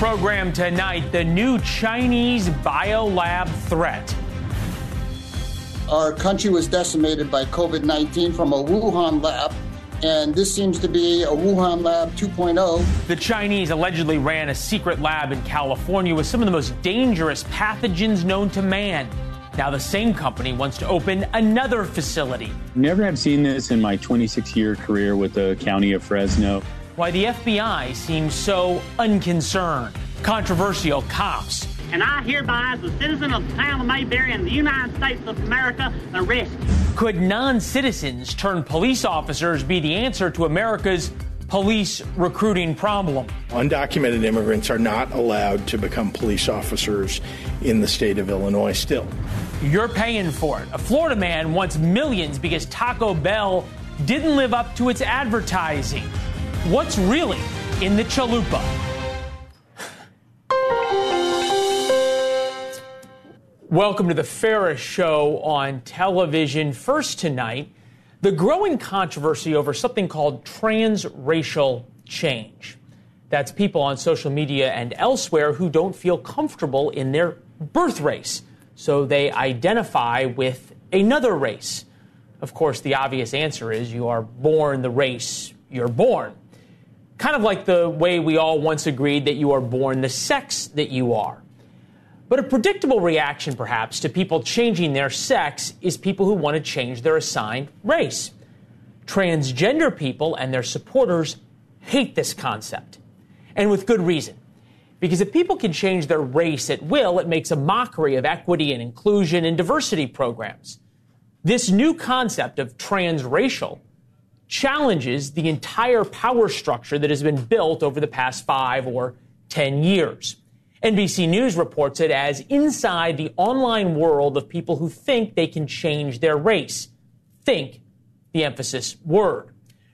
program tonight the new Chinese biolab threat. Our country was decimated by COVID 19 from a Wuhan lab and this seems to be a Wuhan Lab 2.0. The Chinese allegedly ran a secret lab in California with some of the most dangerous pathogens known to man. Now, the same company wants to open another facility. Never have seen this in my 26 year career with the county of Fresno. Why the FBI seems so unconcerned. Controversial cops. And I hereby, as a citizen of the town of Mayberry in the United States of America, arrest. Could non citizens turn police officers be the answer to America's police recruiting problem? Undocumented immigrants are not allowed to become police officers in the state of Illinois still. You're paying for it. A Florida man wants millions because Taco Bell didn't live up to its advertising. What's really in the chalupa? Welcome to the Ferris Show on television. First tonight, the growing controversy over something called transracial change. That's people on social media and elsewhere who don't feel comfortable in their birth race, so they identify with another race. Of course, the obvious answer is you are born the race you're born. Kind of like the way we all once agreed that you are born the sex that you are. But a predictable reaction, perhaps, to people changing their sex is people who want to change their assigned race. Transgender people and their supporters hate this concept, and with good reason. Because if people can change their race at will, it makes a mockery of equity and inclusion and diversity programs. This new concept of transracial challenges the entire power structure that has been built over the past five or ten years. NBC News reports it as inside the online world of people who think they can change their race. Think, the emphasis word.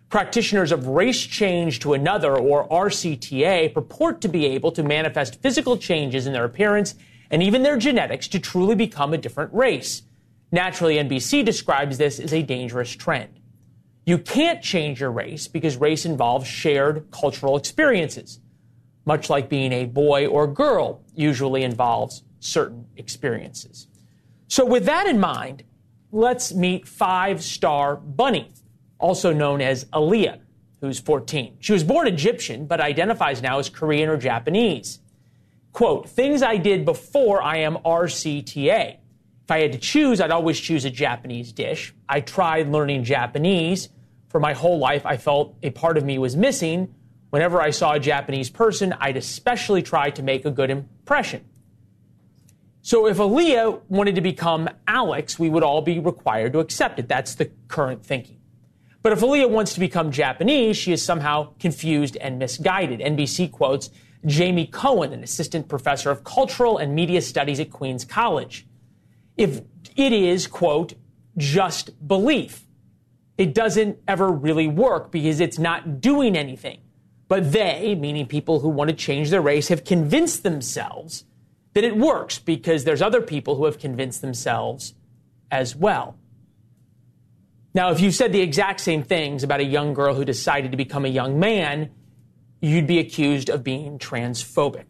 Practitioners of race change to another, or RCTA, purport to be able to manifest physical changes in their appearance and even their genetics to truly become a different race. Naturally, NBC describes this as a dangerous trend. You can't change your race because race involves shared cultural experiences much like being a boy or girl usually involves certain experiences. So, with that in mind, let's meet five star Bunny, also known as Aaliyah, who's 14. She was born Egyptian, but identifies now as Korean or Japanese. Quote, things I did before I am RCTA. If I had to choose, I'd always choose a Japanese dish. I tried learning Japanese. For my whole life, I felt a part of me was missing, Whenever I saw a Japanese person, I'd especially try to make a good impression. So if Aaliyah wanted to become Alex, we would all be required to accept it. That's the current thinking. But if Aaliyah wants to become Japanese, she is somehow confused and misguided. NBC quotes Jamie Cohen, an assistant professor of cultural and media studies at Queens College. If it is, quote, just belief, it doesn't ever really work because it's not doing anything. But they, meaning people who want to change their race, have convinced themselves that it works because there's other people who have convinced themselves as well. Now, if you said the exact same things about a young girl who decided to become a young man, you'd be accused of being transphobic.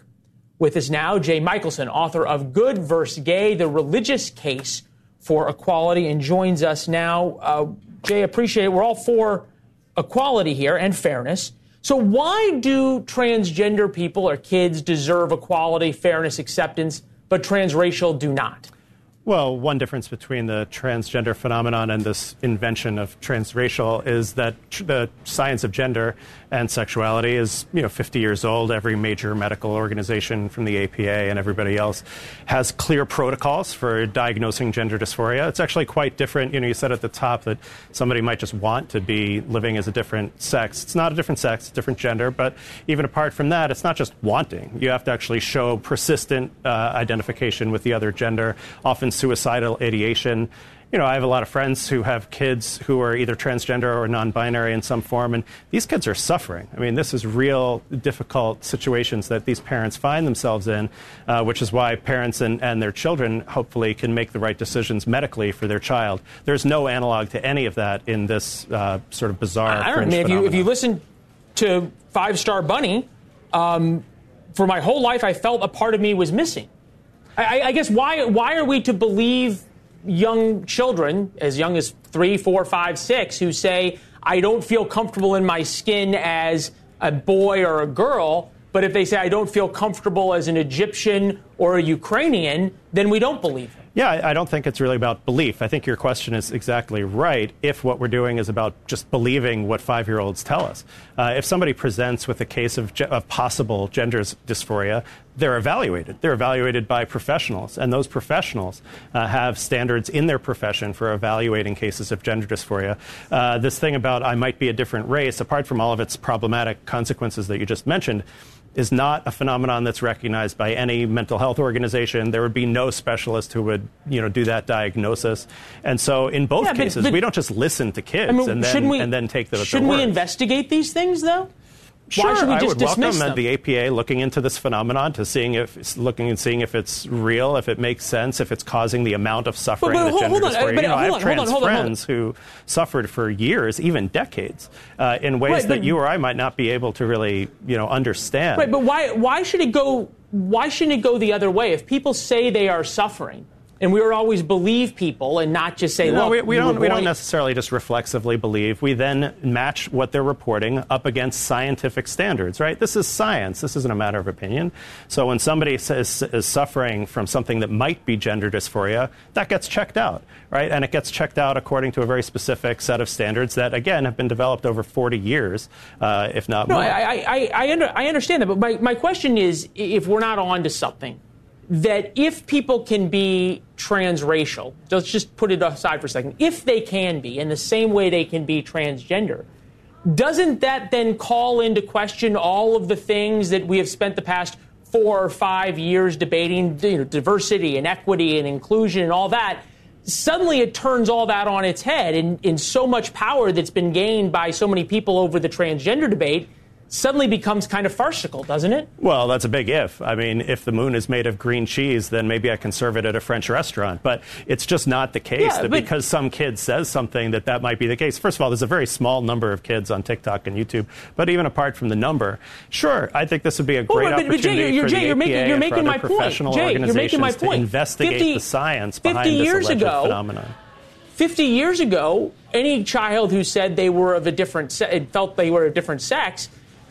With us now, Jay Michaelson, author of God vs. Gay, the religious case for equality, and joins us now. Uh, Jay, appreciate it. We're all for equality here and fairness. So, why do transgender people or kids deserve equality, fairness, acceptance, but transracial do not? Well, one difference between the transgender phenomenon and this invention of transracial is that tr- the science of gender and sexuality is, you know, 50 years old. Every major medical organization from the APA and everybody else has clear protocols for diagnosing gender dysphoria. It's actually quite different. You know, you said at the top that somebody might just want to be living as a different sex. It's not a different sex, different gender. But even apart from that, it's not just wanting. You have to actually show persistent uh, identification with the other gender, often suicidal ideation. You know, I have a lot of friends who have kids who are either transgender or non binary in some form, and these kids are suffering. I mean, this is real difficult situations that these parents find themselves in, uh, which is why parents and, and their children hopefully can make the right decisions medically for their child. There's no analog to any of that in this uh, sort of bizarre. I don't know. Mean, if you, if you listen to Five Star Bunny, um, for my whole life, I felt a part of me was missing. I, I guess why why are we to believe young children as young as three, four, five, six who say I don't feel comfortable in my skin as a boy or a girl, but if they say I don't feel comfortable as an Egyptian or a Ukrainian, then we don't believe them. Yeah, I don't think it's really about belief. I think your question is exactly right if what we're doing is about just believing what five year olds tell us. Uh, if somebody presents with a case of, ge- of possible gender dysphoria, they're evaluated. They're evaluated by professionals, and those professionals uh, have standards in their profession for evaluating cases of gender dysphoria. Uh, this thing about I might be a different race, apart from all of its problematic consequences that you just mentioned, is not a phenomenon that's recognized by any mental health organization. There would be no specialist who would, you know, do that diagnosis. And so, in both Yeah, cases, but- we don't just listen to kids I mean, and, then, we, and then take them at Shouldn't we investigate these things, though? Why should we I just dismiss welcome them? the APA looking into this phenomenon to seeing if looking and seeing if it's real, if it makes sense, if it's causing the amount of suffering but that hold- gender hold on, but you know, I have on, trans on, hold on, hold on. friends who suffered for years, even decades, uh, in ways Right, that but- you or I might not be able to really, you know, understand. Right, but why why should it go why shouldn't it go the other way? If people say they are suffering, and we would always believe people and not just say, No, look, we, we don't. We don't necessarily just reflexively believe. We then match what they're reporting up against scientific standards. Right? This is science. This isn't a matter of opinion. So when somebody says, is suffering from something that might be gender dysphoria, that gets checked out. Right? And it gets checked out according to a very specific set of standards that, again, have been developed over 40 years, uh, if not No, more. I, I, I, I, under, I understand that, but my, my question is if we're not on to something, that if people can be transracial, let's just put it aside for a second, if they can be in the same way they can be transgender, doesn't that then call into question all of the things that we have spent the past four or five years debating, you know, diversity and equity and inclusion and all that? Suddenly it turns all that on its head, and in so much power that's been gained by so many people over the transgender debate suddenly becomes kind of farcical, doesn't it? Well, that's a big if. I mean, if the moon is made of green cheese, then maybe I can serve it at a French restaurant. But it's just not the case Yeah, that but- because some kid says something that that might be the case. First of all, there's a very small number of kids on TikTok and YouTube. But even apart from the number, sure, I think this would be a Well, great but- but opportunity you're- you're- for Jay, the you're making- you're making my point. professional Jay, you're making my organizations to point. investigate 50 the science 50 behind this years alleged ago- phenomenon. 50 years ago, any child who said they were of a different se- felt they were a different sex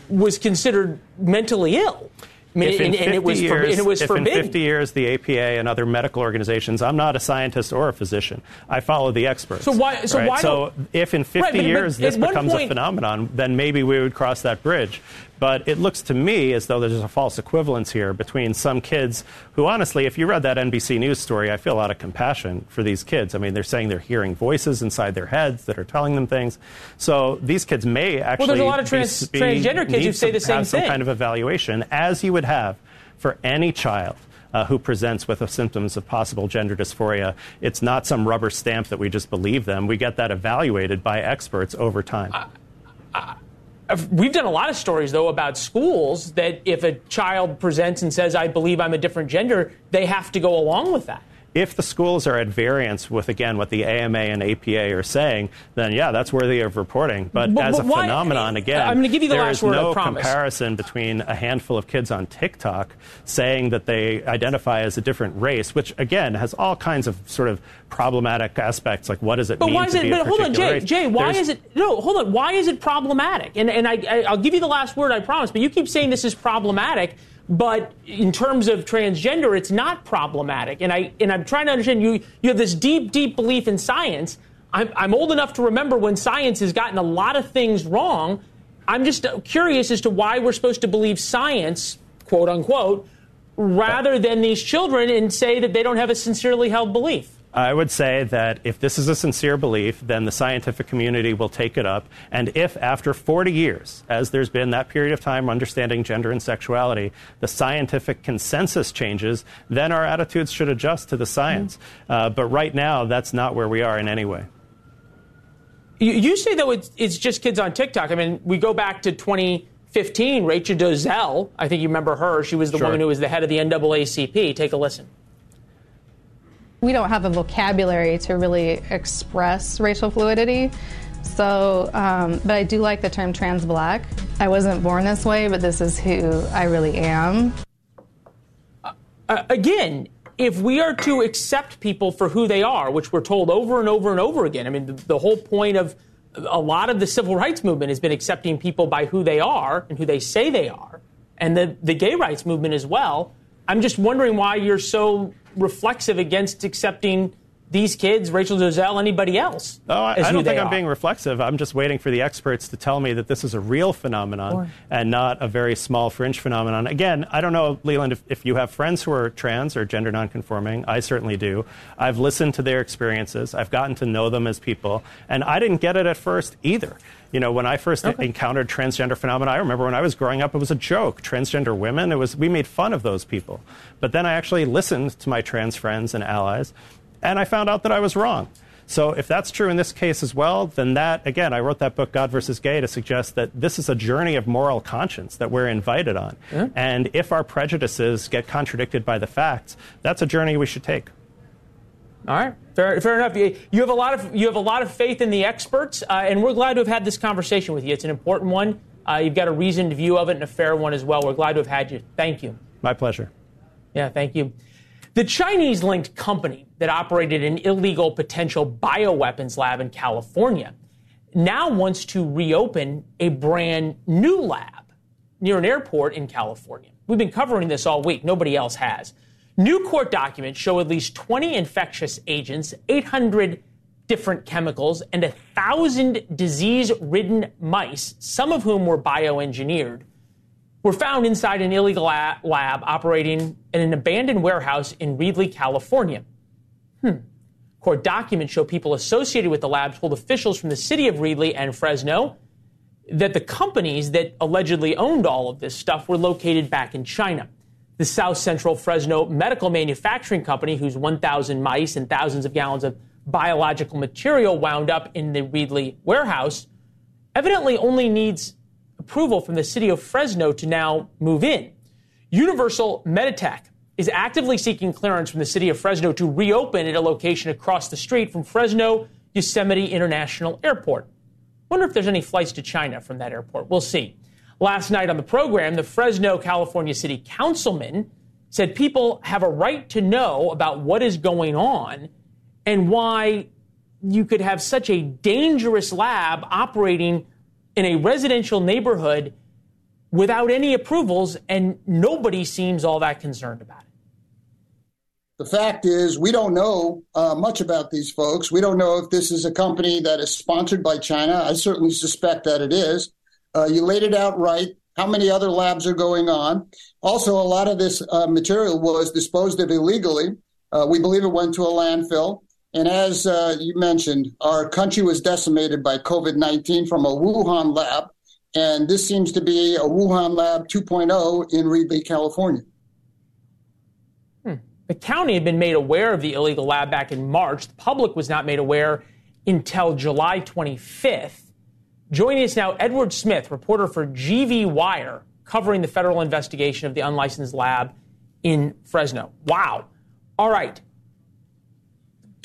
was considered mentally ill. I mean, if in and, and it 50 was for, years, and it was if in 50 years the APA and other medical organizations, I'm not a scientist or a physician. I follow the experts. So why- so right? why So if in 50 Right, but- but years this at one becomes a phenomenon, then maybe we would cross that bridge. But it looks to me as though there's a false equivalence here between some kids who, honestly, if you read that NBC News story, I feel a lot of compassion for these kids. I mean, they're saying they're hearing voices inside their heads that are telling them things. So these kids may actually Well, there's a lot of trans- be- transgender kids who say the same have some kind of evaluation, as you would have for any child. Uh, who presents with the symptoms of possible gender dysphoria. It's not some rubber stamp that we just believe them. We get that evaluated by experts over time. We've done a lot of stories, though, about schools that if a child presents and says, I believe I'm a different gender, they have to go along with that. If the schools are at variance with, again, what the AMA and APA are saying, then yeah, that's worthy of reporting. But, But- as but a why- phenomenon, again, I'm gonna give you the last word, I no promise. comparison between a handful of kids on TikTok saying that they identify as a different race, which again has all kinds of sort of problematic aspects, like what does it But mean why is to it? But hold on, Jay. race? Jay, why There's- is it? No, hold on. Why is it problematic? And and I, I I'll give you the last word. I promise. But you keep saying this is problematic. But in terms of transgender, it's not problematic. And I and I'm trying to understand. You you have this deep, deep belief in science. I'm, I'm old enough to remember when science has gotten a lot of things wrong. I'm just curious as to why we're supposed to believe science, quote unquote, rather than these children and say that they don't have a sincerely held belief. I would say that if this is a sincere belief, then the scientific community will take it up. And if after 40 years, as there's been that period of time understanding gender and sexuality, the scientific consensus changes, then our attitudes should adjust to the science. Uh, but right now, that's not where we are in any way. You, you say though it's, it's just kids on TikTok. I mean, we go back to 2015. Rachel Dolezal, I think you remember her. She was the Sure. woman who was the head of the NAACP. Take a listen. We don't have a vocabulary to really express racial fluidity. So, um, but I do like the term trans black I wasn't born this way, but this is who I really am. Uh, again, if we are to accept people for who they are, which we're told over and over and over again, I mean, the, the, whole point of a lot of the civil rights movement has been accepting people by who they are and who they say they are, and the, the gay rights movement as well. I'm just wondering why you're so reflexive against accepting these kids, Rachel Dolezal, anybody else. Oh, I, I don't think I'm are. being reflexive. I'm just waiting for the experts to tell me that this is a real phenomenon and not a very small fringe phenomenon. Again, I don't know, Leland, if, if you have friends who are trans or gender nonconforming. I certainly do. I've listened to their experiences. I've gotten to know them as people, and I didn't get it at first either. You know, when I first okay. encountered transgender phenomena, I remember when I was growing up, it was a joke. Transgender women, it was we made fun of those people. But then I actually listened to my trans friends and allies, and I found out that I was wrong. So if that's true in this case as well, then that, again, I wrote that book, God versus Gay, to suggest that this is a journey of moral conscience that we're invited on. Mm-hmm. And if our prejudices get contradicted by the facts, that's a journey we should take. All right, fair, fair enough. You, you, have a lot of you have a lot of faith in the experts, uh, and we're glad to have had this conversation with you. It's an important one. Uh, you've got a reasoned view of it and a fair one as well. We're glad to have had you. Thank you. My pleasure. Yeah, thank you. The Chinese linked company that operated an illegal potential bioweapons lab in California now wants to reopen a brand new lab near an airport in California. We've been covering this all week, nobody else has. New court documents show at least 20 infectious agents, 800 different chemicals, and a thousand disease ridden mice, some of whom were bioengineered, were found inside an illegal lab operating in an abandoned warehouse in Reedley, California. Hmm. Court documents show people associated with the lab told officials from the city of Reedley and Fresno that the companies that allegedly owned all of this stuff were located back in China. The South Central Fresno Medical Manufacturing Company, whose 1,000 mice and thousands of gallons of biological material wound up in the Reedley warehouse, evidently only needs approval from the city of Fresno to now move in. Universal Meditech is actively seeking clearance from the city of Fresno to reopen at a location across the street from Fresno Yosemite International Airport. Wonder if there's any flights to China from that airport. We'll see. Last night on the program, the Fresno, California City Councilman said people have a right to know about what is going on and why you could have such a dangerous lab operating in a residential neighborhood without any approvals, and nobody seems all that concerned about it. The fact is, we don't know uh, much about these folks. We don't know if this is a company that is sponsored by China. I certainly suspect that it is. Uh, you laid it out right. How many other labs are going on? Also, a lot of this uh, material was disposed of illegally. Uh, we believe it went to a landfill. And as uh, you mentioned, our country was decimated by COVID 19 from a Wuhan lab. And this seems to be a Wuhan lab 2.0 in Reedley, California. Hmm. The county had been made aware of the illegal lab back in March. The public was not made aware until July 25th. Joining us now, Edward Smith, reporter for GV Wire, covering the federal investigation of the unlicensed lab in Fresno. Wow. All right.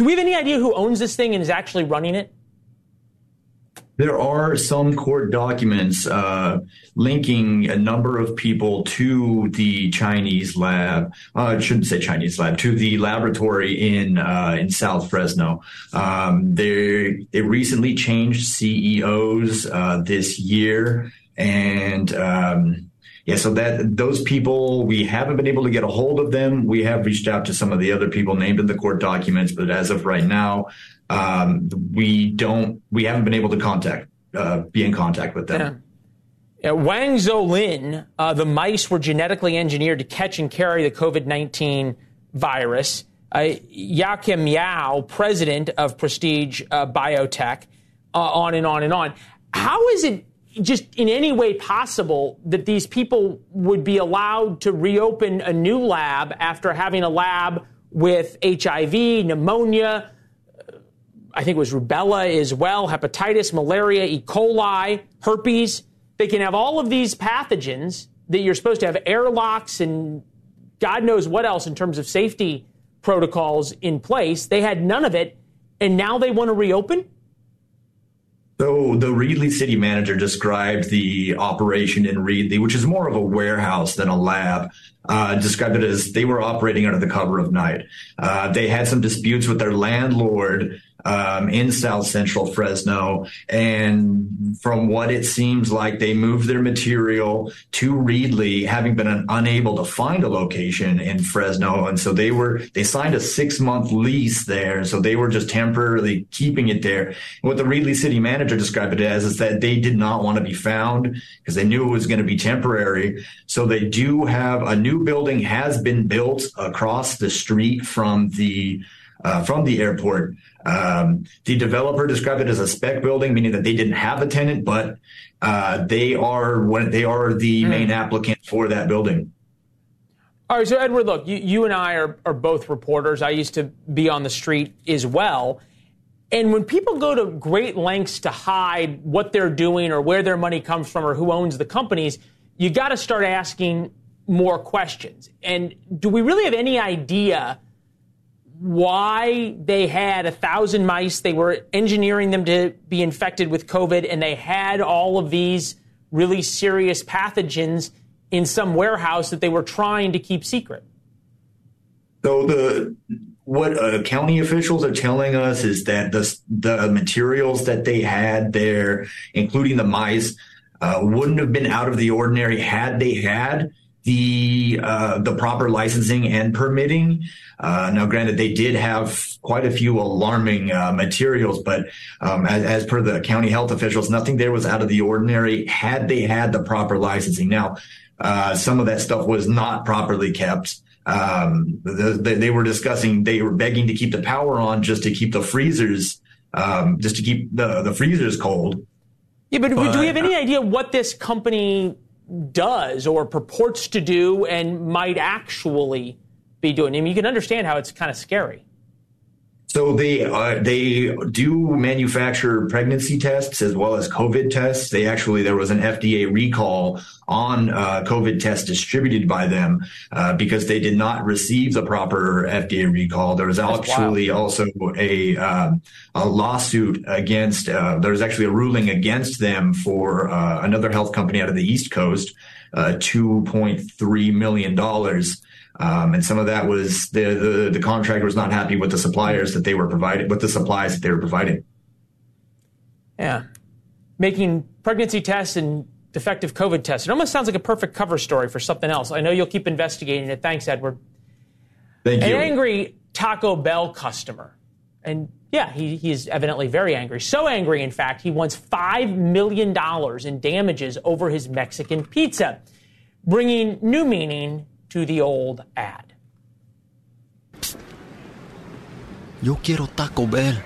Do we have any idea who owns this thing and is actually running it? There are some court documents uh, linking a number of people to the Chinese lab. Uh, I shouldn't say Chinese lab to the laboratory in uh, in South Fresno. Um, they they recently changed CEOs uh, this year, and um, yeah, so that those people we haven't been able to get a hold of them. We have reached out to some of the other people named in the court documents, but as of right now, um, we don't we haven't been able to contact uh, be in contact with them. Yeah. Wang Zolin, uh, the mice were genetically engineered to catch and carry the COVID 19 virus. Uh, Yakim Yao, president of Prestige uh, Biotech, uh, on and on and on. How is it just in any way possible that these people would be allowed to reopen a new lab after having a lab with HIV, pneumonia, uh, I think it was rubella as well, hepatitis, malaria, E. coli, herpes. They can have all of these pathogens that you're supposed to have airlocks and God knows what else in terms of safety protocols in place. They had none of it, and now they want to reopen? So the Reedley city manager described the operation in Reedley, which is more of a warehouse than a lab. Uh, described it as they were operating under the cover of night. Uh, they had some disputes with their landlord um, in South Central Fresno. And from what it seems like, they moved their material to Reedley, having been unable to find a location in Fresno. And so they were, they signed a six month lease there. So they were just temporarily keeping it there. And what the Reedley city manager described it as is that they did not want to be found because they knew it was going to be temporary. So they do have a new building has been built across the street from the uh, from the airport. Um, the developer described it as a spec building, meaning that they didn't have a tenant, but uh, they are when they are the mm. main applicant for that building. All right, so Edward, look, you, you and I are, are both reporters. I used to be on the street as well. And when people go to great lengths to hide what they're doing or where their money comes from or who owns the companies, you got to start asking more questions. And do we really have any idea why they had a thousand mice. They were engineering them to be infected with COVID, and they had all of these really serious pathogens in some warehouse that they were trying to keep secret. So the what uh, county officials are telling us is that the the materials that they had there, including the mice, uh, wouldn't have been out of the ordinary had they had the uh, the proper licensing and permitting. Uh, now, granted, they did have quite a few alarming uh, materials, but um, as, as, per the county health officials, nothing there was out of the ordinary. Had they had the proper licensing, now uh, some of that stuff was not properly kept. Um, the, the, they were discussing, they were begging to keep the power on just to keep the freezers, um, just to keep the the freezers cold. Yeah, but, but do we have any idea what this company does or purports to do and might actually be doing. I mean, you can understand how it's kind of scary. So they uh, they do manufacture pregnancy tests as well as COVID tests. They actually there was an FDA recall on uh, COVID tests distributed by them uh, because they did not receive the proper FDA recall. There was That's actually wild. also a um, a lawsuit against. Uh, there was actually a ruling against them for uh, another health company out of the East Coast, uh, two point three million dollars. Um, and some of that was the, the, the contractor was not happy with the suppliers that they were providing, with the supplies that they were providing. Yeah. Making pregnancy tests and defective COVID tests. It almost sounds like a perfect cover story for something else. I know you'll keep investigating it. Thanks, Edward. Thank you. An angry Taco Bell customer. And yeah, he, he's evidently very angry. So angry, in fact, he wants $5 million in damages over his Mexican pizza, bringing new meaning to the old ad. Yo quiero Taco Bell.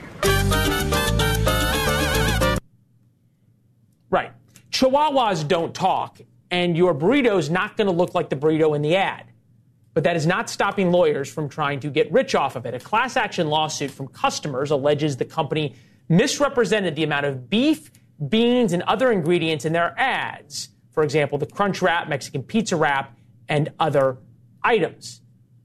Right. Chihuahuas don't talk, and your burrito is not going to look like the burrito in the ad. But that is not stopping lawyers from trying to get rich off of it. A class action lawsuit from customers alleges the company misrepresented the amount of beef, beans, and other ingredients in their ads. For example, the Crunch Wrap, Mexican Pizza Wrap, and other items.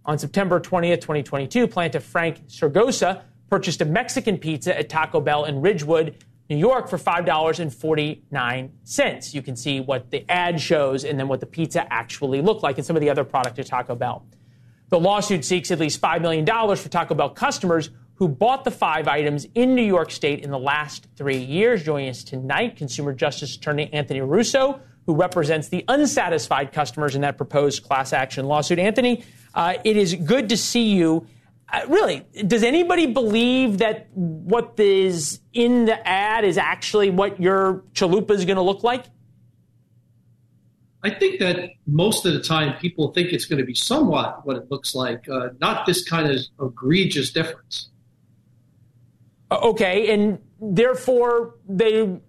On September 20th, 2022, plaintiff Frank Siragusa purchased a Mexican pizza at Taco Bell in Ridgewood, New York for $5.49. You can see what the ad shows and then what the pizza actually looked like and some of the other product at Taco Bell. The lawsuit seeks at least $5 million for Taco Bell customers who bought the five items in New York State in the last three years. Joining us tonight, Consumer Justice Attorney Anthony Russo, who represents the unsatisfied customers in that proposed class action lawsuit. Anthony, uh, it is good to see you. Uh, really, does anybody believe that what is in the ad is actually what your chalupa is going to look like? I think that most of the time people think it's going to be somewhat what it looks like, uh, not this kind of egregious difference. Okay, and therefore they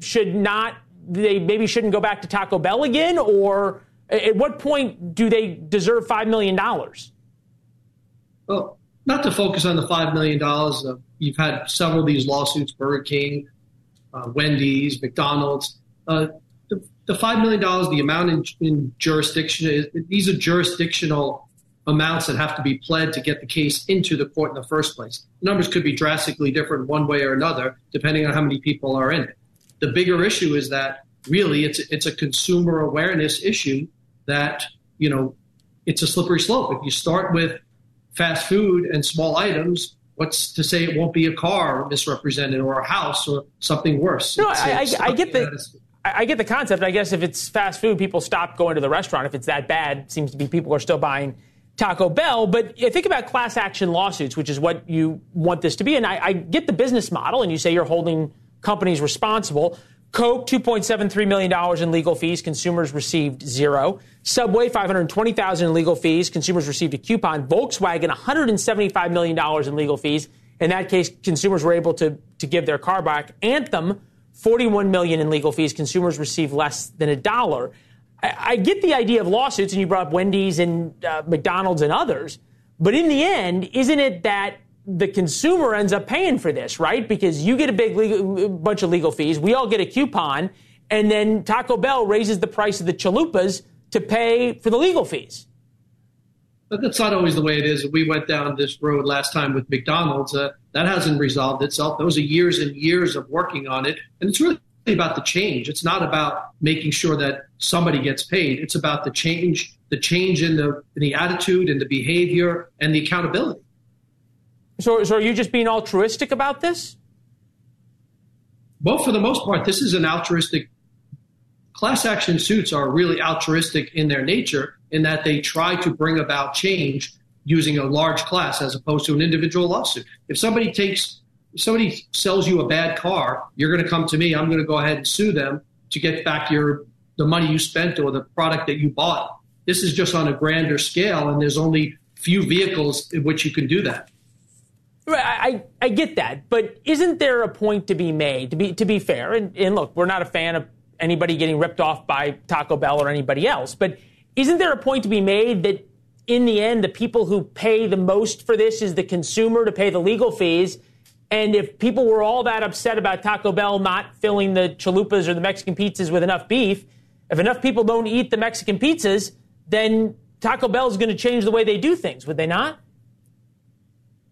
should not they maybe shouldn't go back to Taco Bell again? Or at what point do they deserve $5 million? Well, not to focus on the $5 million. You've had several of these lawsuits Burger King, uh, Wendy's, McDonald's. Uh, the, the, $5 million, the amount in, in jurisdiction, is, these are jurisdictional amounts that have to be pled to get the case into the court in the first place. The numbers could be drastically different one way or another, depending on how many people are in it. The bigger issue is that really it's it's a consumer awareness issue that you know it's a slippery slope. If you start with fast food and small items, what's to say it won't be a car misrepresented or a house or something worse? No, I, I, I, get the. I get the concept. I guess if it's fast food, people stop going to the restaurant. If it's that bad, it seems to be people are still buying Taco Bell. But think about class action lawsuits, which is what you want this to be. And I, I get the business model, and you say you're holding companies responsible. Coke, $2.73 million in legal fees. Consumers received zero. Subway, $520,000 in legal fees. Consumers received a coupon. Volkswagen, $175 million in legal fees. In that case, consumers were able to, to give their car back. Anthem, 41 million in legal fees. Consumers received less than a dollar. I, I get the idea of lawsuits, and you brought up Wendy's and uh, McDonald's and others. But in the end, isn't it that the consumer ends up paying for this, right? Because you get a big legal, bunch of legal fees, we all get a coupon, and then Taco Bell raises the price of the chalupas to pay for the legal fees. But that's not always the way it is. We went down this road last time with McDonald's. Uh, that hasn't resolved itself. Those are years and years of working on it. And it's really about the change. It's not about making sure that somebody gets paid. It's about the change, the change in the, in the attitude and the behavior and the accountability. So, so are you just being altruistic about this? Well, for the most part, this is an altruistic. Class action suits are really altruistic in their nature in that they try to bring about change using a large class as opposed to an individual lawsuit. If somebody takes, somebody sells you a bad car, you're going to come to me. I'm going to go ahead and sue them to get back your the money you spent or the product that you bought. This is just on a grander scale, and there's only few vehicles in which you can do that. I, I get that, but isn't there a point to be made? To be to be fair, and, and look, we're not a fan of anybody getting ripped off by Taco Bell or anybody else, but isn't there a point to be made that in the end, the people who pay the most for this is the consumer to pay the legal fees? And if people were all that upset about Taco Bell not filling the chalupas or the Mexican pizzas with enough beef, if enough people don't eat the Mexican pizzas, then Taco Bell is going to change the way they do things, would they not?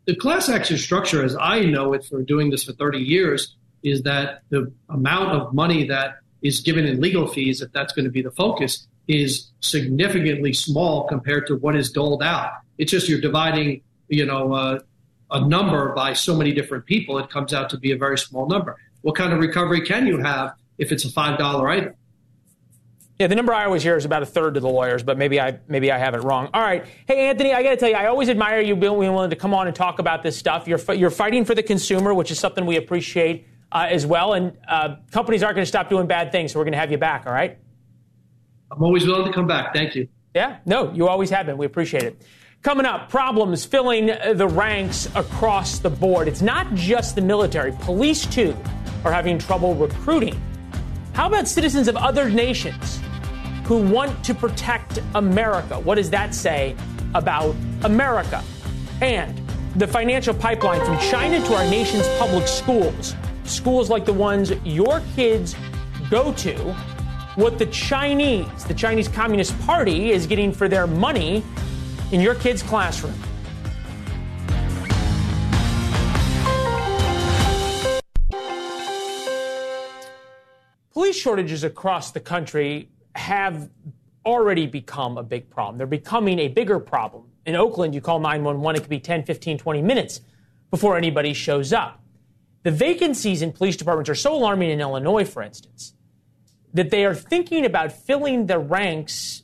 The class action structure, as I know it for doing this for 30 years, is that the amount of money that is given in legal fees, if that's going to be the focus, is significantly small compared to what is doled out. It's just you're dividing, you know, uh, a number by so many different people. It comes out to be a very small number. What kind of recovery can you have if it's a five dollar item? Yeah, the number I always hear is about a third to the lawyers, but maybe I maybe I have it wrong. All right, hey Anthony, I got to tell you, I always admire you being willing to come on and talk about this stuff. You're you're fighting for the consumer, which is something we appreciate uh, as well. And uh, companies aren't going to stop doing bad things, so we're going to have you back. All right. I'm always willing to come back. Thank you. Yeah, no, you always have been. We appreciate it. Coming up, problems filling the ranks across the board. It's not just the military. Police, too, are having trouble recruiting. How about citizens of other nations who want to protect America? What does that say about America? And the financial pipeline from China to our nation's public schools, schools like the ones your kids go to, what the Chinese, the Chinese Communist Party, is getting for their money in your kids' classroom. Police shortages across the country have already become a big problem. They're becoming a bigger problem. In Oakland, you call 911, it could be 10, 15, 20 minutes before anybody shows up. The vacancies in police departments are so alarming in Illinois, for instance, that they are thinking about filling the ranks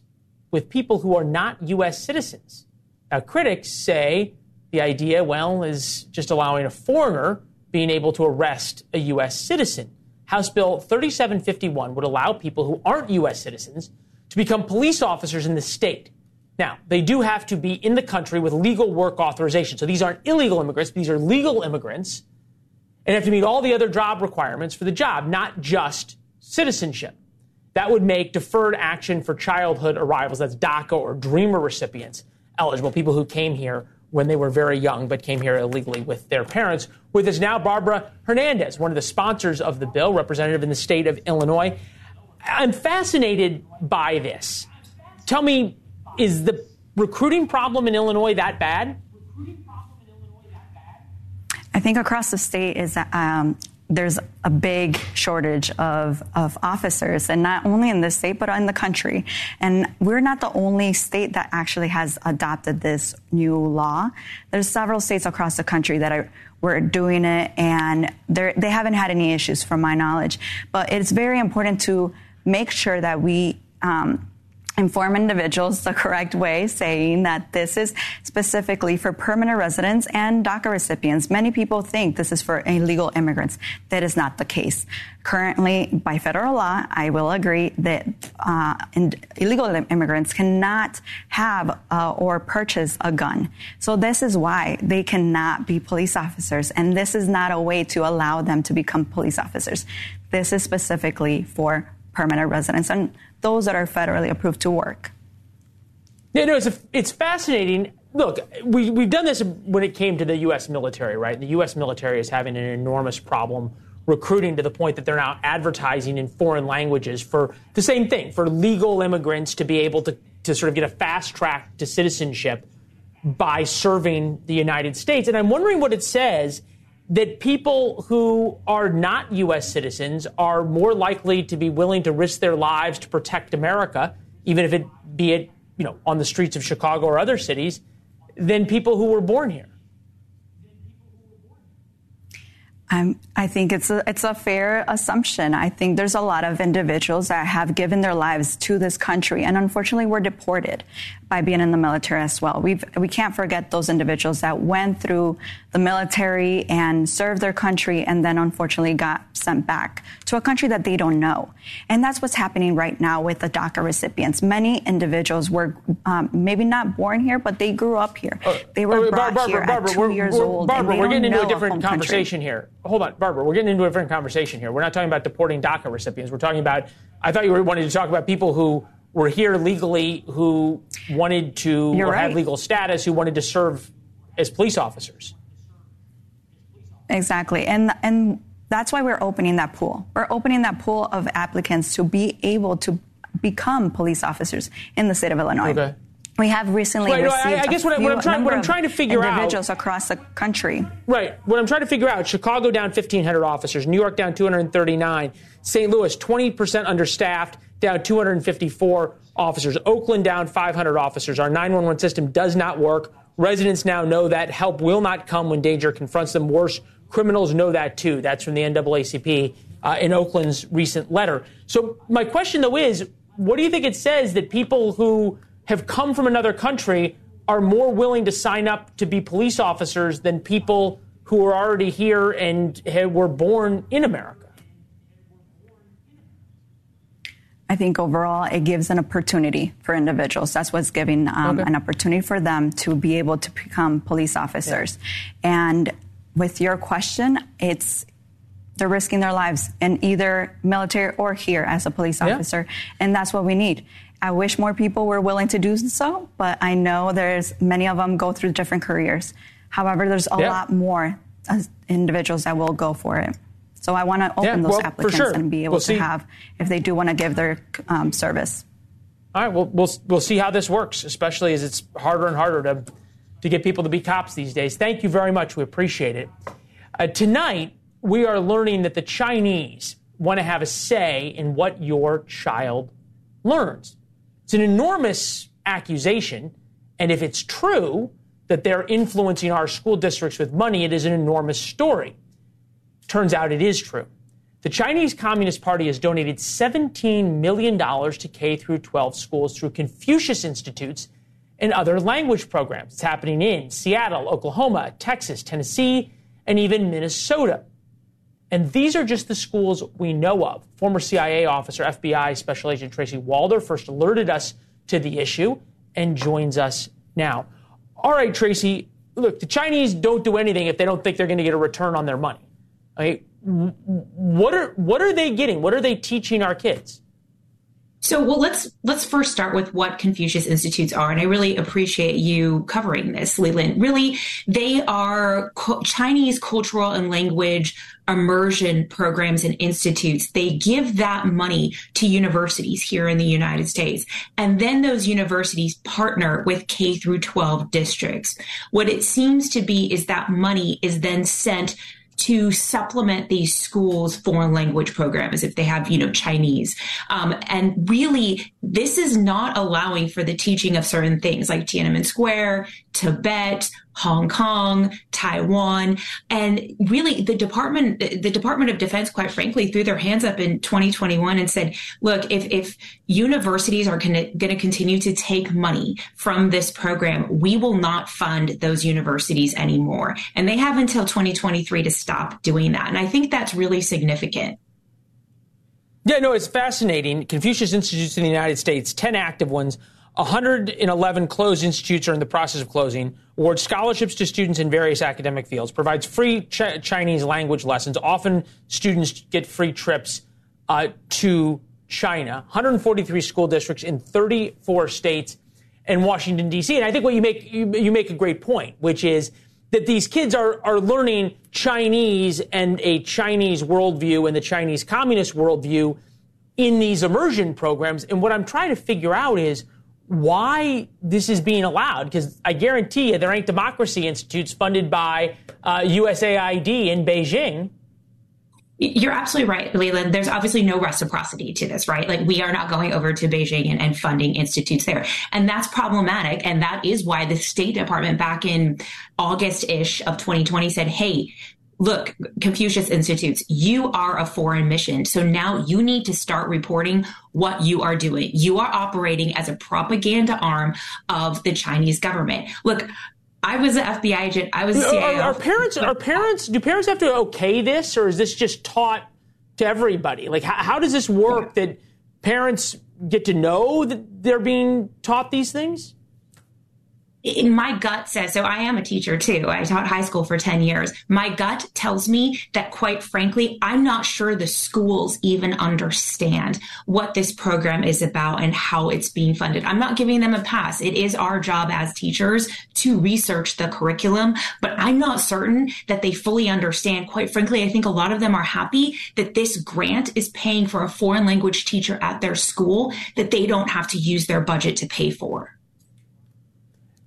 with people who are not U.S. citizens. Now, critics say the idea, well, is just allowing a foreigner being able to arrest a U.S. citizen. House Bill 3751 would allow people who aren't U.S. citizens to become police officers in the state. Now, they do have to be in the country with legal work authorization. So these aren't illegal immigrants, these are legal immigrants and have to meet all the other job requirements for the job, not just citizenship. That would make deferred action for childhood arrivals, that's DACA or DREAMER recipients, eligible, people who came here when they were very young but came here illegally with their parents. With us now, Barbara Hernandez, one of the sponsors of the bill, representative in the state of Illinois. I'm fascinated by this. Tell me, is the recruiting problem in Illinois that bad? I think across the state is um, there's a big shortage of, of officers, and not only in this state, but in the country. And we're not the only state that actually has adopted this new law. There's several states across the country that are we're doing it, and they haven't had any issues, from my knowledge. But it's very important to make sure that we um, inform individuals the correct way, saying that this is specifically for permanent residents and DACA recipients. Many people think this is for illegal immigrants. That is not the case. Currently, by federal law, I will agree that uh, illegal immigrants cannot have uh, or purchase a gun. So this is why they cannot be police officers, and this is not a way to allow them to become police officers. This is specifically for permanent residents and those that are federally approved to work. Yeah, no, it's, a, it's fascinating. Look, we, we've done this when it came to the U.S. military, right? The U.S. military is having an enormous problem recruiting to the point that they're now advertising in foreign languages for the same thing, for legal immigrants to be able to, to sort of get a fast track to citizenship by serving the United States. And I'm wondering what it says that people who are not U.S. citizens are more likely to be willing to risk their lives to protect America, even if it be it you know on the streets of Chicago or other cities, than people who were born here. Um, I think it's a, it's a fair assumption. I think there's a lot of individuals that have given their lives to this country and unfortunately were deported by being in the military as well. We've, we can't forget those individuals that went through the military and served their country and then unfortunately got sent back to a country that they don't know. And that's what's happening right now with the DACA recipients. Many individuals were um, maybe not born here, but they grew up here. Uh, they were uh, brought Barbara, here Barbara, at 2 years we're, old. Barbara, we're getting into a different conversation country. here. Hold on, Barbara, we're getting into a different conversation here. We're not talking about deporting DACA recipients. We're talking about, I thought you were wanting to talk about people who were here legally who wanted to right. had legal status who wanted to serve as police officers. Exactly. And and that's why we're opening that pool. We're opening that pool of applicants to be able to become police officers in the state of Illinois. Okay. We have recently Right, no, I- I guess what I- what I'm trying- what I'm trying to figure out- individuals across the country. Right. What I'm trying to figure out Chicago down 1,500 officers, New York down 239, St. Louis 20% understaffed, down 254 officers, Oakland down 500 officers. Our 911 system does not work. Residents now know that help will not come when danger confronts them. Worse, criminals know that too. That's from the NAACP uh, in Oakland's recent letter. So, my question though is what do you think it says that people who have come from another country are more willing to sign up to be police officers than people who are already here and were born in America? I think overall it gives an opportunity for individuals. That's what's giving um, Okay. an opportunity for them to be able to become police officers. And with your question, it's they're risking their lives in either military or here as a police Yeah. officer, and that's what we need. I wish more people were willing to do so, but I know there's many of them go through different careers. However, there's a Yeah. lot more uh, individuals that will go for it. So I want to open Yeah, those well, applicants sure. and be able We'll to see. have, if they do want to give their um, service. All right, well, we'll we'll see how this works, especially as it's harder and harder to to get people to be cops these days. Thank you very much. We appreciate it. Uh, tonight, we are learning that the Chinese want to have a say in what your child learns. It's an enormous accusation, and if it's true that they're influencing our school districts with money, it is an enormous story. Turns out it is true. The Chinese Communist Party has donated $17 million to K through 12 schools through Confucius Institutes and other language programs. It's happening in Seattle, Oklahoma, Texas, Tennessee, and even Minnesota. And these are just the schools we know of. Former CIA officer, FBI Special Agent Tracy Walder first alerted us to the issue and joins us now. All right, Tracy, look, the Chinese don't do anything if they don't think they're going to get a return on their money. Okay? What are what are they getting? What are they teaching our kids? So, well, let's let's first start with what Confucius Institutes are, and I really appreciate you covering this, Leland. Really, they are co- Chinese cultural and language immersion programs and institutes. They give that money to universities here in the United States, and then those universities partner with K through 12 districts. What it seems to be is that money is then sent to supplement these schools' foreign language programs if they have, you know, Chinese. Um, and really, this is not allowing for the teaching of certain things like Tiananmen Square, Tibet, Hong Kong, Taiwan, and really the department, the Department of Defense, quite frankly, threw their hands up in 2021 and said, "Look, if if universities are going to continue to take money from this program, we will not fund those universities anymore." And they have until 2023 to stop doing that. And I think that's really significant. Yeah, no, it's fascinating. Confucius Institutes in the United States, 10 active ones, 111 closed institutes are in the process of closing, awards scholarships to students in various academic fields, provides free ch- Chinese language lessons. Often students get free trips uh, to China. 143 school districts in 34 states and Washington, D.C. And I think what you make, you, you make a great point, which is that these kids are, are learning Chinese and a Chinese worldview and the Chinese communist worldview in these immersion programs. And what I'm trying to figure out is why this is being allowed. Because I guarantee you, there ain't democracy institutes funded by uh, USAID in Beijing you're absolutely right, Leland. There's obviously no reciprocity to this, right? Like we are not going over to Beijing and, and funding institutes there. And that's problematic. And that is why the State Department back in August ish of 2020 said, hey, look, Confucius Institutes, you are a foreign mission. So now you need to start reporting what you are doing. You are operating as a propaganda arm of the Chinese government. Look, I was an FBI agent. I was a CIA. Are, are parents? Are parents? Do parents have to okay this, or is this just taught to everybody? Like, how, how does this work? That parents get to know that they're being taught these things? In my gut says so i am a teacher too. I taught high school for 10 years. My gut tells me that quite frankly i'm not sure the schools even understand what this program is about and how it's being funded. I'm not giving them a pass. It is our job as teachers to research the curriculum but i'm not certain that they fully understand. Quite frankly i think a lot of them are happy that this grant is paying for a foreign language teacher at their school that they don't have to use their budget to pay for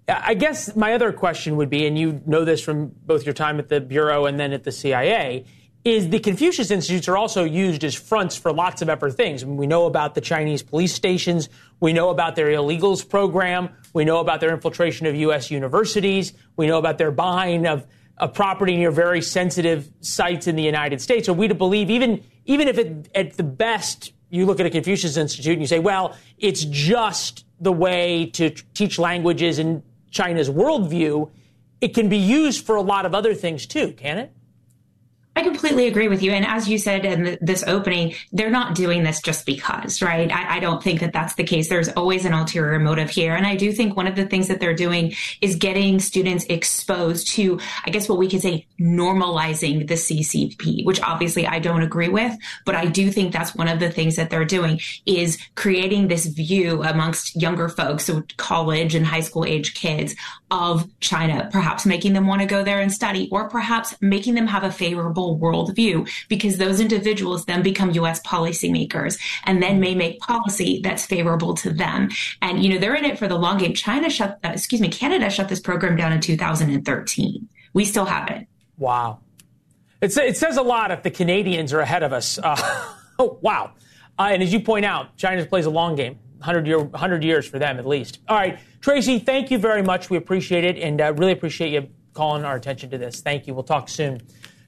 I guess my other question would be, and you know this from both your time at the Bureau and then at the CIA, is the Confucius Institutes are also used as fronts for lots of other things. I mean, we know about the Chinese police stations. We know about their illegals program. We know about their infiltration of U.S. universities. We know about their buying of, of property near very sensitive sites in the United States. Are we to believe, even, even if it, at the best you look at a Confucius Institute and you say, well, it's just the way to teach languages and China's worldview, it can be used for a lot of other things too, can it? I completely agree with you. And as you said in this opening, they're not doing this just because, right? I, I, don't think that that's the case. There's always an ulterior motive here. And I do think one of the things that they're doing is getting students exposed to, I guess what we could say, normalizing the CCP, which obviously I don't agree with. But I do think that's one of the things that they're doing is creating this view amongst younger folks, so college and high school age kids of China, perhaps making them want to go there and study, or perhaps making them have a favorable worldview, because those individuals then become U.S. policymakers and then may make policy that's favorable to them. And, you know, they're in it for the long game. China shut, uh, excuse me, Canada shut this program down in 2013. We still have it. Wow. It's, it says a lot if the Canadians are ahead of us. Uh, oh, wow. Uh, and as you point out, China plays a long game. 100, year, 100 years for them at least. All right, Tracy, thank you very much. We appreciate it and uh, really appreciate you calling our attention to this. Thank you. We'll talk soon.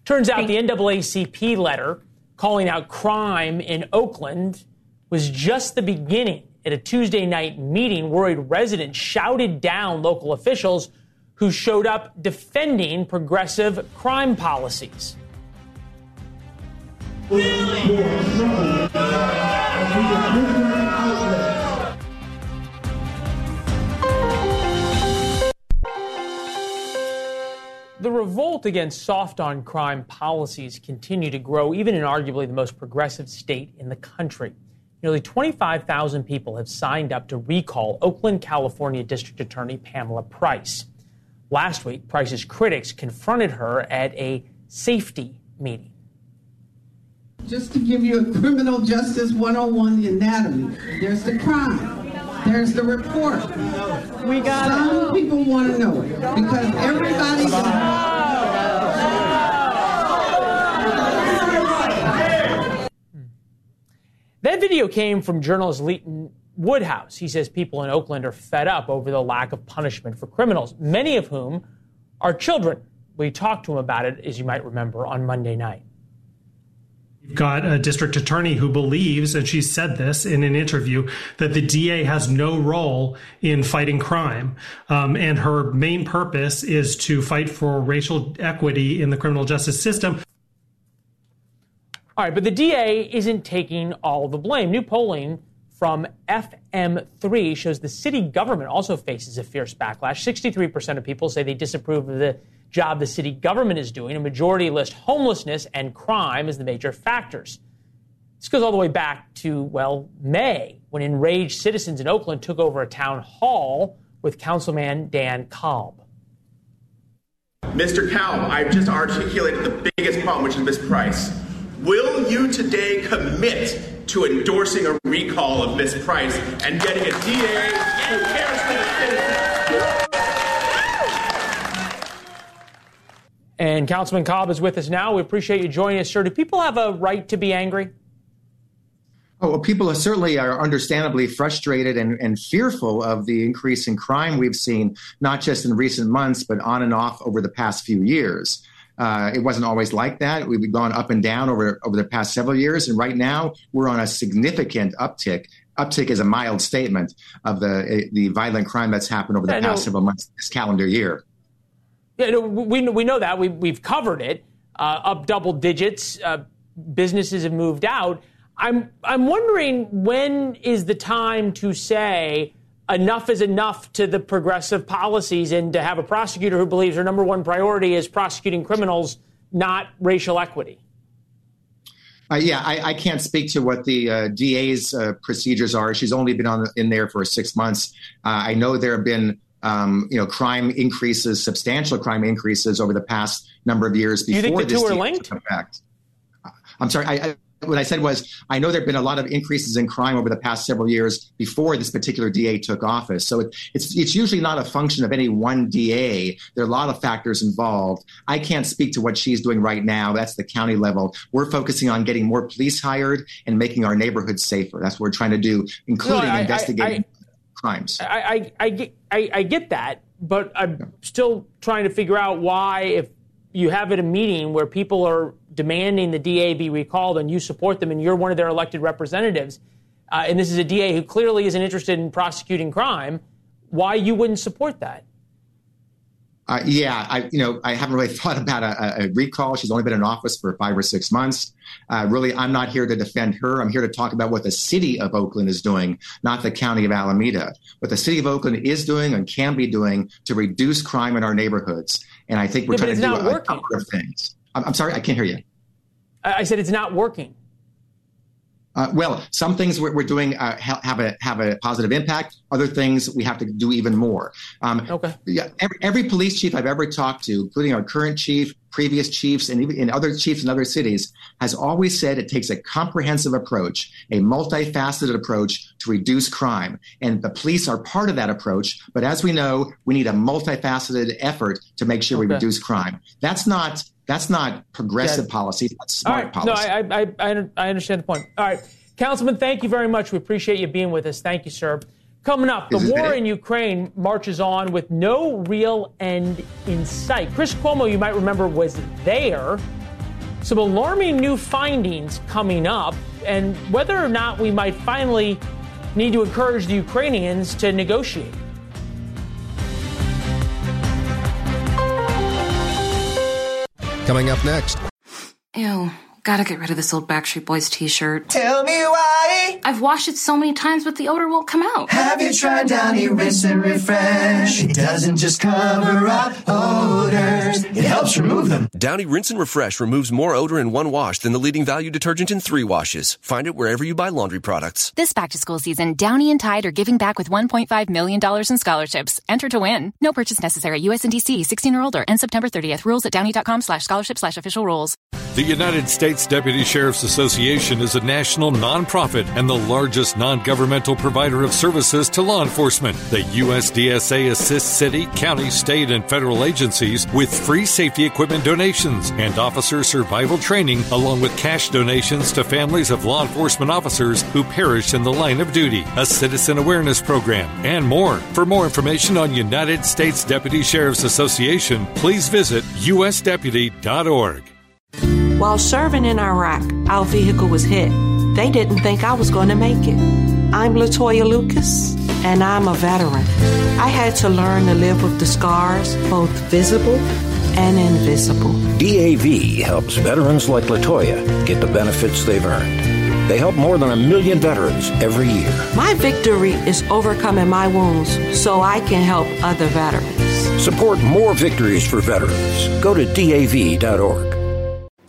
Turns out the NAACP letter calling out crime in Oakland was just the beginning. At a Tuesday night meeting, worried residents shouted down local officials who showed up defending progressive crime policies. The revolt against soft on crime policies continue to grow, even in arguably the most progressive state in the country. nearly 25,000 people have signed up to recall Oakland, California District Attorney Pamela Price. Last week, Price's critics confronted her at a safety meeting. Just to give you a criminal justice 101, the anatomy, there's the crime. There's the report. We got Some people want to know it because everybody. That video came from journalist Leighton Woodhouse. He says people in Oakland are fed up over the lack of punishment for criminals, many of whom are children. We talked to him about it, as you might remember, on Monday night. Got a district attorney who believes, and she said this in an interview, that the DA has no role in fighting crime. Um, and her main purpose is to fight for racial equity in the criminal justice system. All right, but the DA isn't taking all the blame. New polling from FM3 shows the city government also faces a fierce backlash. 63% of people say they disapprove of the job the city government is doing. A majority list homelessness and crime as the major factors. This goes all the way back to, well, May, when enraged citizens in Oakland took over a town hall with Councilman Dan Kalb. Mr. Kalb, I've just articulated the biggest problem, which is Miss Price. Will you today commit to endorsing a recall of Miss Price and getting a DA who cares for And Councilman Kalb is with us now. We appreciate you joining us, sir. Do people have a right to be angry? Oh, well, people are certainly are understandably frustrated and, and fearful of the increase in crime we've seen, not just in recent months, but on and off over the past few years. Uh, it wasn't always like that. We've gone up and down over over the past several years, and right now we're on a significant uptick. Uptick is a mild statement of the the violent crime that's happened over the yeah, past no. several months this calendar year. Yeah, we we know that we we've covered it. Uh, up double digits. Uh, businesses have moved out. I'm I'm wondering when is the time to say enough is enough to the progressive policies and to have a prosecutor who believes her number one priority is prosecuting criminals, not racial equity? Uh, yeah, I, I, can't speak to what the uh, DA's uh, procedures are. She's only been on in there for six months. Uh, I know there have been um, you know crime increases, substantial crime increases over the past number of years before you think the this two are linked? Effect. I'm sorry. I, what I said was, I know there have been a lot of increases in crime over the past several years before this particular DA took office. So it, it's it's usually not a function of any one DA. There are a lot of factors involved. I can't speak to what she's doing right now. That's the county level. We're focusing on getting more police hired and making our neighborhoods safer. That's what we're trying to do, including no, I, investigating I, I. I, I, get, I, I get that, but I'm still trying to figure out why, if you have at a meeting where people are demanding the DA be recalled and you support them and you're one of their elected representatives, uh, and this is a DA who clearly isn't interested in prosecuting crime, why you wouldn't support that? Uh, yeah, I you know I haven't really thought about a, a, recall. She's only been in office for five or six months. Uh, really, I'm not here to defend her. I'm here to talk about what the city of Oakland is doing, not the county of Alameda. What the city of Oakland is doing and can be doing to reduce crime in our neighborhoods. And I think we're yeah, trying to do a, a number of things. I'm, I'm sorry, I can't hear you. I said it's not working. Uh, well, some things we're, we're doing uh, have a have a positive impact. Other things we have to do even more. Um, okay. Yeah. Every, every, police chief I've ever talked to, including our current chief, previous chiefs, and even in other chiefs in other cities, has always said it takes a comprehensive approach, a multifaceted approach to reduce crime, and the police are part of that approach. But as we know, we need a multifaceted effort to make sure okay. we reduce crime. That's not that's not progressive yeah. policy. That's smart policy. No, I, I, I, I understand the point. All right. Councilman, thank you very much. We appreciate you being with us. Thank you, sir. Coming up, the war in Ukraine marches on with no real end in sight. Chris Cuomo, you might remember, was there. Some alarming new findings coming up, and whether or not we might finally need to encourage the Ukrainians to negotiate. Coming up next. Ew, Gotta get rid of this old Backstreet Boys t-shirt. Tell me why. I've washed it so many times, but the odor won't come out. Have you tried Downy Rinse and Refresh? It doesn't just cover up odors, it helps remove them. Downy Rinse and Refresh removes more odor in one wash than the leading value detergent in three washes. Find it wherever you buy laundry products. This back to school season, Downy and Tide are giving back with $1.5 million in scholarships. Enter to win. No purchase necessary. US and DC, 16 or older, and September 30th. Rules at downy.com slash scholarship slash official rules. The United States Deputy Sheriff's Association is a national nonprofit and the largest non governmental provider of services to law enforcement. The USDSA assists city, county, state, and federal agencies with free safety equipment donations and officer survival training, along with cash donations to families of law enforcement officers who perish in the line of duty, a citizen awareness program, and more. For more information on United States Deputy Sheriff's Association, please visit usdeputy.org. While serving in Iraq, our vehicle was hit. They didn't think I was going to make it. I'm Latoya Lucas, and I'm a veteran. I had to learn to live with the scars, both visible and invisible. DAV helps veterans like Latoya get the benefits they've earned. They help more than a million veterans every year. My victory is overcoming my wounds so I can help other veterans. Support more victories for veterans. Go to DAV.org.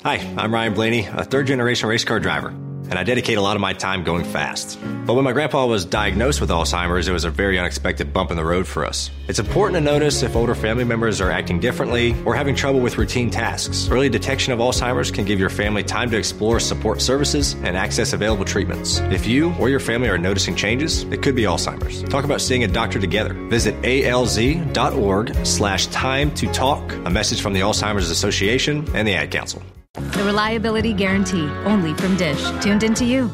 Hi, I'm Ryan Blaney, a third generation race car driver, and I dedicate a lot of my time going fast. But when my grandpa was diagnosed with Alzheimer's, it was a very unexpected bump in the road for us. It's important to notice if older family members are acting differently or having trouble with routine tasks. Early detection of Alzheimer's can give your family time to explore support services and access available treatments. If you or your family are noticing changes, it could be Alzheimer's. Talk about seeing a doctor together. Visit alz.org slash time to talk. A message from the Alzheimer's Association and the Ad Council. The reliability guarantee, only from Dish. Tuned into you.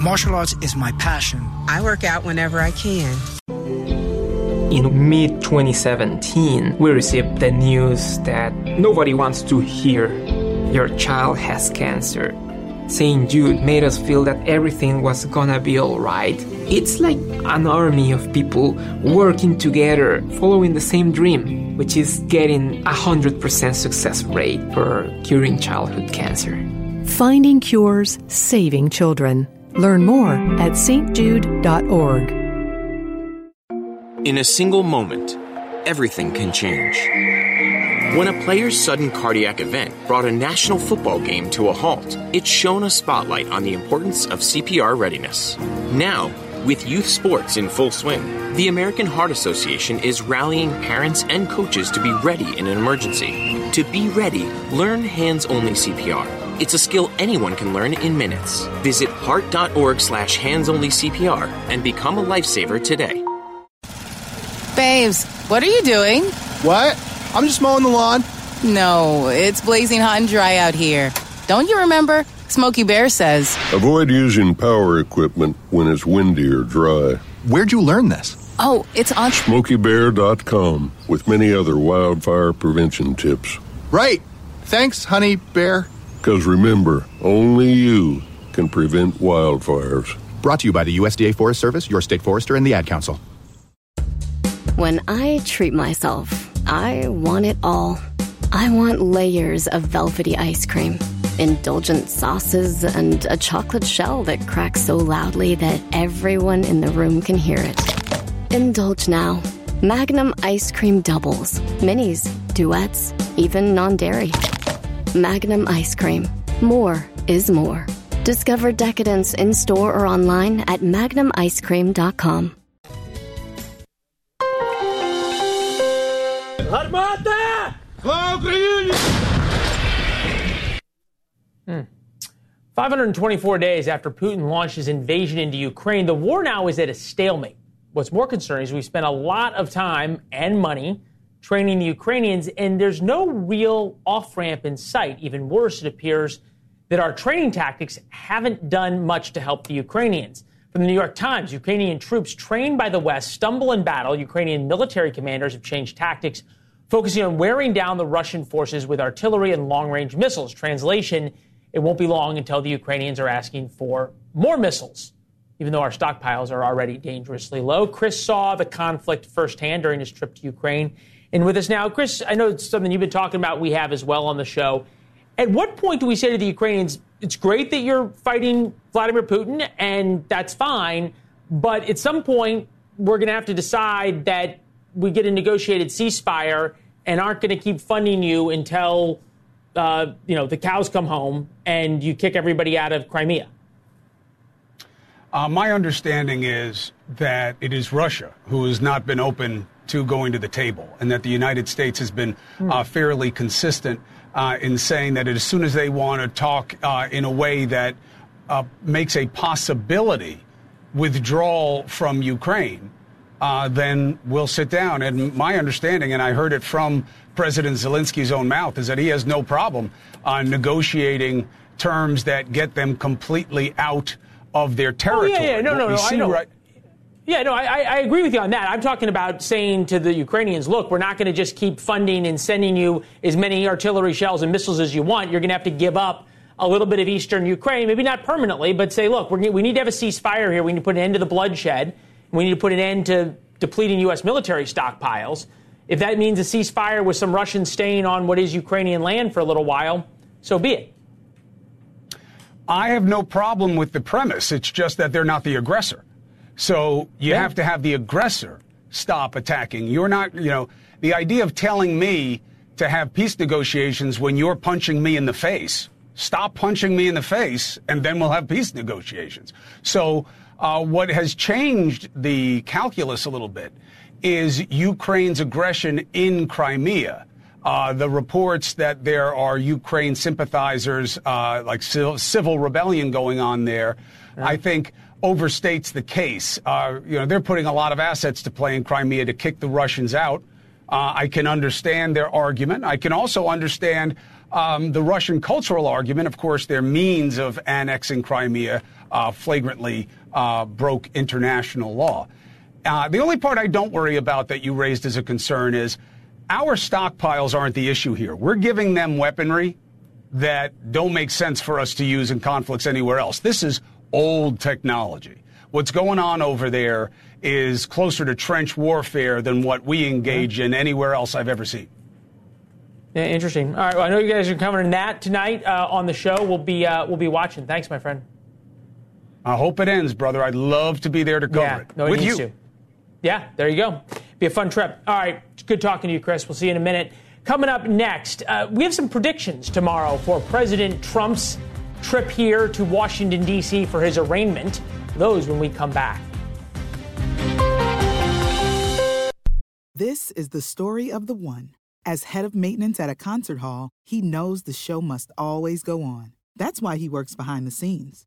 Martial arts is my passion. I work out whenever I can. In mid 2017, we received the news that nobody wants to hear your child has cancer. St. Jude made us feel that everything was gonna be alright. It's like an army of people working together, following the same dream, which is getting a 100% success rate for curing childhood cancer. Finding cures, saving children. Learn more at stjude.org. In a single moment, everything can change. When a player's sudden cardiac event brought a national football game to a halt, it shone a spotlight on the importance of CPR readiness. Now, with youth sports in full swing, the American Heart Association is rallying parents and coaches to be ready in an emergency. To be ready, learn hands only CPR. It's a skill anyone can learn in minutes. Visit heart.org slash hands only CPR and become a lifesaver today. Babes, what are you doing? What? I'm just mowing the lawn. No, it's blazing hot and dry out here. Don't you remember? Smokey Bear says. Avoid using power equipment when it's windy or dry. Where'd you learn this? Oh, it's on SmokeyBear.com with many other wildfire prevention tips. Right. Thanks, honey bear. Because remember, only you can prevent wildfires. Brought to you by the USDA Forest Service, your state forester, and the Ad Council. When I treat myself, I want it all. I want layers of velvety ice cream, indulgent sauces, and a chocolate shell that cracks so loudly that everyone in the room can hear it. Indulge now. Magnum ice cream doubles, minis, duets, even non dairy. Magnum ice cream. More is more. Discover decadence in store or online at magnumicecream.com. Armada! Armata! Hmm. 524 days after Putin launched his invasion into Ukraine, the war now is at a stalemate. What's more concerning is we've spent a lot of time and money training the Ukrainians, and there's no real off ramp in sight. Even worse, it appears that our training tactics haven't done much to help the Ukrainians. From the New York Times, Ukrainian troops trained by the West stumble in battle. Ukrainian military commanders have changed tactics, focusing on wearing down the Russian forces with artillery and long range missiles. Translation it won't be long until the Ukrainians are asking for more missiles, even though our stockpiles are already dangerously low. Chris saw the conflict firsthand during his trip to Ukraine. And with us now, Chris, I know it's something you've been talking about, we have as well on the show. At what point do we say to the Ukrainians, it's great that you're fighting Vladimir Putin, and that's fine, but at some point, we're going to have to decide that we get a negotiated ceasefire and aren't going to keep funding you until uh, you know the cows come home and you kick everybody out of Crimea. Uh, my understanding is that it is Russia who has not been open to going to the table, and that the United States has been uh, fairly consistent uh, in saying that as soon as they want to talk uh, in a way that uh, makes a possibility withdrawal from Ukraine, uh, then we'll sit down. And my understanding, and I heard it from President Zelensky's own mouth, is that he has no problem uh, negotiating terms that get them completely out of their territory. Oh, yeah, yeah, no, What no, no, I know. right- Yeah, no, I, I agree with you on that. I'm talking about saying to the Ukrainians, look, we're not going to just keep funding and sending you as many artillery shells and missiles as you want. You're going to have to give up a little bit of eastern Ukraine, maybe not permanently, but say, look, we're, we need to have a ceasefire here. We need to put an end to the bloodshed. We need to put an end to depleting U.S. military stockpiles. If that means a ceasefire with some Russians staying on what is Ukrainian land for a little while, so be it. I have no problem with the premise. It's just that they're not the aggressor. So you have to have the aggressor stop attacking. You're not, you know, the idea of telling me to have peace negotiations when you're punching me in the face. Stop punching me in the face, and then we'll have peace negotiations. So, uh, what has changed the calculus a little bit is Ukraine's aggression in Crimea. Uh, the reports that there are Ukraine sympathizers, uh, like civil, civil rebellion going on there, I think overstates the case. Uh, you know, they're putting a lot of assets to play in Crimea to kick the Russians out. Uh, I can understand their argument. I can also understand um, the Russian cultural argument. Of course, their means of annexing Crimea uh, flagrantly uh, broke international law. Uh, the only part I don't worry about that you raised as a concern is our stockpiles aren't the issue here. We're giving them weaponry that don't make sense for us to use in conflicts anywhere else. This is old technology. What's going on over there is closer to trench warfare than what we engage in anywhere else I've ever seen. Yeah, interesting. All right, well, I know you guys are covering that tonight uh, on the show. We'll be uh, we'll be watching. Thanks, my friend. I hope it ends, brother. I'd love to be there to cover yeah, it no, with needs you. to. Yeah, there you go. Be a fun trip. All right, good talking to you, Chris. We'll see you in a minute. Coming up next, uh, we have some predictions tomorrow for President Trump's trip here to Washington D.C. for his arraignment. Those when we come back. This is the story of the one. As head of maintenance at a concert hall, he knows the show must always go on. That's why he works behind the scenes,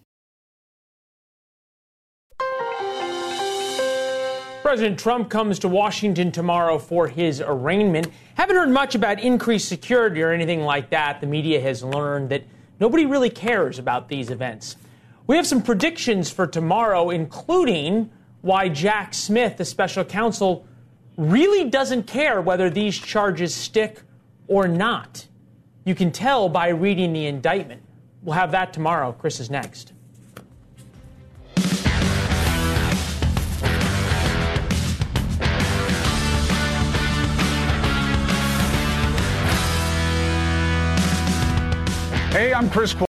President Trump comes to Washington tomorrow for his arraignment. Haven't heard much about increased security or anything like that. The media has learned that nobody really cares about these events. We have some predictions for tomorrow, including why Jack Smith, the special counsel, really doesn't care whether these charges stick or not. You can tell by reading the indictment. We'll have that tomorrow. Chris is next. Hey, I'm Chris.